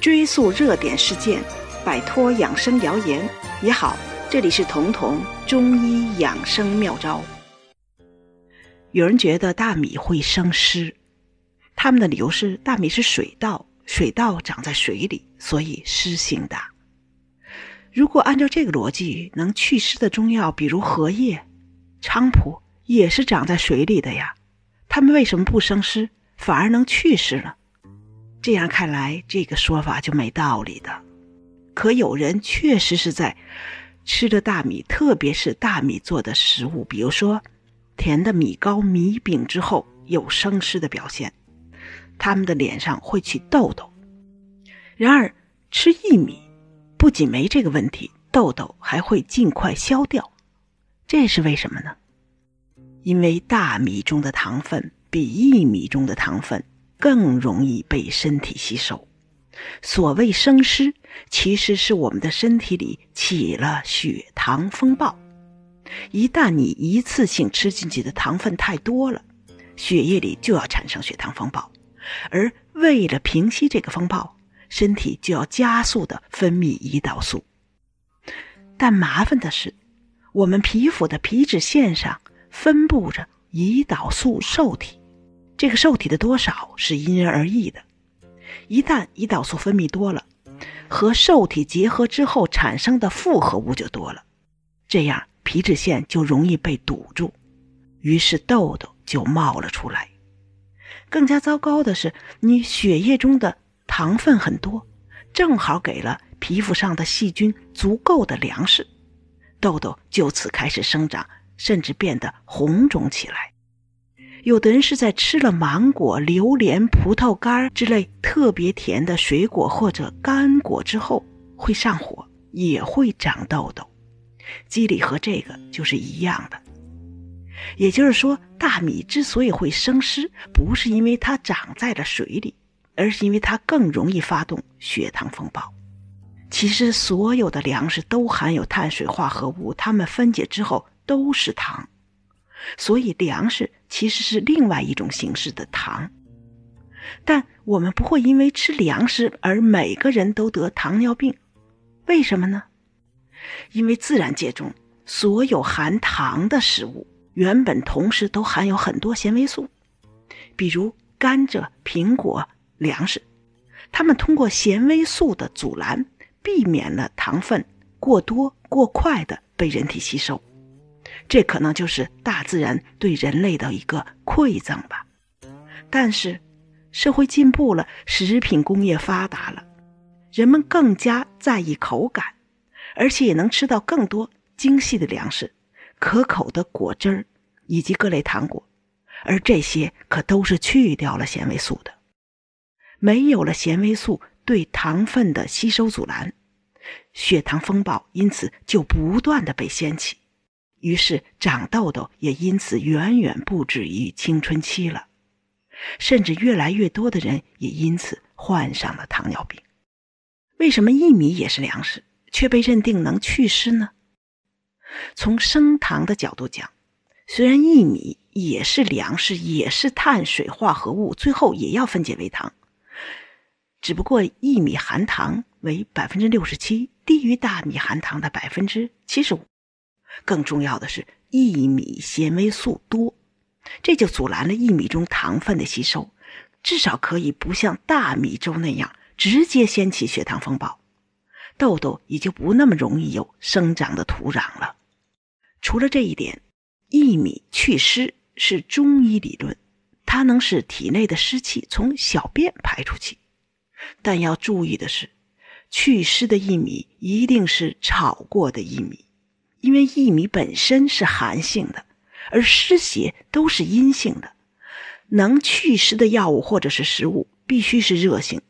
追溯热点事件，摆脱养生谣言也好。这里是彤彤中医养生妙招。有人觉得大米会生湿，他们的理由是大米是水稻，水稻长在水里，所以湿性大。如果按照这个逻辑，能祛湿的中药，比如荷叶、菖蒲，也是长在水里的呀，它们为什么不生湿，反而能祛湿呢？这样看来，这个说法就没道理的。可有人确实是在吃着大米，特别是大米做的食物，比如说甜的米糕、米饼之后有生湿的表现，他们的脸上会起痘痘。然而吃薏米不仅没这个问题，痘痘还会尽快消掉。这是为什么呢？因为大米中的糖分比薏米中的糖分。更容易被身体吸收。所谓生湿，其实是我们的身体里起了血糖风暴。一旦你一次性吃进去的糖分太多了，血液里就要产生血糖风暴。而为了平息这个风暴，身体就要加速的分泌胰岛素。但麻烦的是，我们皮肤的皮脂腺上分布着胰岛素受体。这个受体的多少是因人而异的，一旦胰岛素分泌多了，和受体结合之后产生的复合物就多了，这样皮脂腺就容易被堵住，于是痘痘就冒了出来。更加糟糕的是，你血液中的糖分很多，正好给了皮肤上的细菌足够的粮食，痘痘就此开始生长，甚至变得红肿起来。有的人是在吃了芒果、榴莲、葡萄干之类特别甜的水果或者干果之后会上火，也会长痘痘，机理和这个就是一样的。也就是说，大米之所以会生湿，不是因为它长在了水里，而是因为它更容易发动血糖风暴。其实，所有的粮食都含有碳水化合物，它们分解之后都是糖。所以，粮食其实是另外一种形式的糖，但我们不会因为吃粮食而每个人都得糖尿病。为什么呢？因为自然界中所有含糖的食物原本同时都含有很多纤维素，比如甘蔗、苹果、粮食，它们通过纤维素的阻拦，避免了糖分过多、过快的被人体吸收。这可能就是大自然对人类的一个馈赠吧。但是，社会进步了，食品工业发达了，人们更加在意口感，而且也能吃到更多精细的粮食、可口的果汁儿以及各类糖果，而这些可都是去掉了纤维素的。没有了纤维素对糖分的吸收阻拦，血糖风暴因此就不断的被掀起。于是长痘痘也因此远远不止于青春期了，甚至越来越多的人也因此患上了糖尿病。为什么薏米也是粮食，却被认定能祛湿呢？从升糖的角度讲，虽然薏米也是粮食，也是碳水化合物，最后也要分解为糖，只不过薏米含糖为百分之六十七，低于大米含糖的百分之七十五。更重要的是，薏米纤维素多，这就阻拦了薏米中糖分的吸收，至少可以不像大米粥那样直接掀起血糖风暴，痘痘也就不那么容易有生长的土壤了。除了这一点，薏米祛湿是中医理论，它能使体内的湿气从小便排出去。但要注意的是，祛湿的薏米一定是炒过的薏米。因为薏米本身是寒性的，而湿邪都是阴性的，能祛湿的药物或者是食物必须是热性。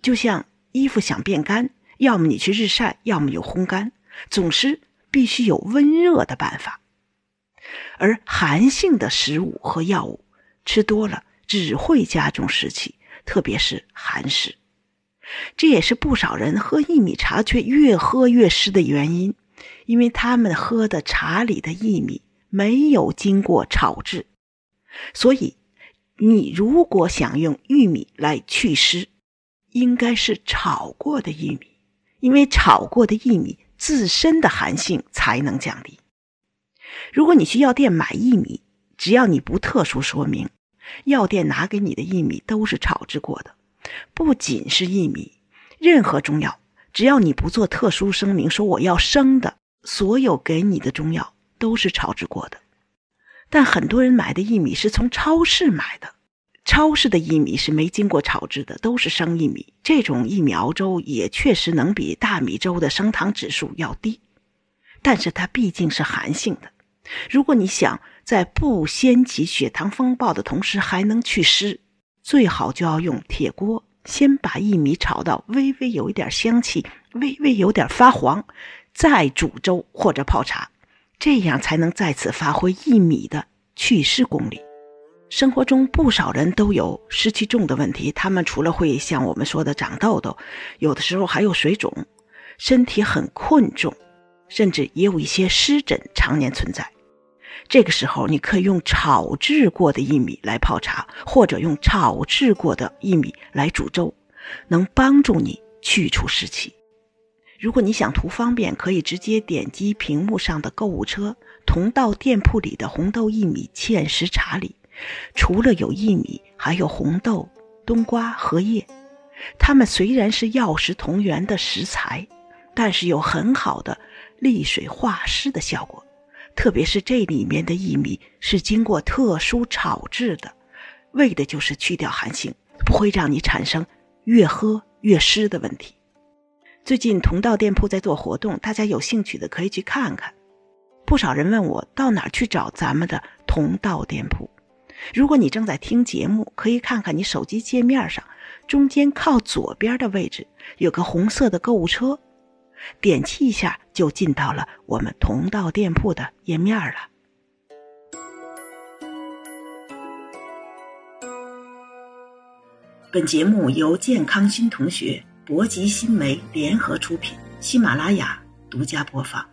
就像衣服想变干，要么你去日晒，要么有烘干，总之必须有温热的办法。而寒性的食物和药物吃多了，只会加重湿气，特别是寒湿。这也是不少人喝薏米茶却越喝越湿的原因。因为他们喝的茶里的薏米没有经过炒制，所以你如果想用玉米来祛湿，应该是炒过的薏米，因为炒过的薏米自身的寒性才能降低。如果你去药店买薏米，只要你不特殊说明，药店拿给你的薏米都是炒制过的。不仅是薏米，任何中药，只要你不做特殊声明说我要生的，所有给你的中药都是炒制过的。但很多人买的薏米是从超市买的，超市的薏米是没经过炒制的，都是生薏米。这种薏米熬粥也确实能比大米粥的升糖指数要低，但是它毕竟是寒性的。如果你想在不掀起血糖风暴的同时还能祛湿，最好就要用铁锅，先把薏米炒到微微有一点香气，微微有点发黄，再煮粥或者泡茶，这样才能再次发挥薏米的祛湿功力。生活中不少人都有湿气重的问题，他们除了会像我们说的长痘痘，有的时候还有水肿，身体很困重，甚至也有一些湿疹常年存在。这个时候，你可以用炒制过的薏米来泡茶，或者用炒制过的薏米来煮粥，能帮助你去除湿气。如果你想图方便，可以直接点击屏幕上的购物车，同到店铺里的红豆薏米芡实茶里，除了有薏米，还有红豆、冬瓜、荷叶。它们虽然是药食同源的食材，但是有很好的利水化湿的效果。特别是这里面的薏米是经过特殊炒制的，为的就是去掉寒性，不会让你产生越喝越湿的问题。最近同道店铺在做活动，大家有兴趣的可以去看看。不少人问我到哪儿去找咱们的同道店铺。如果你正在听节目，可以看看你手机界面上中间靠左边的位置有个红色的购物车。点击一下就进到了我们同道店铺的页面了。本节目由健康新同学、博吉新媒联合出品，喜马拉雅独家播放。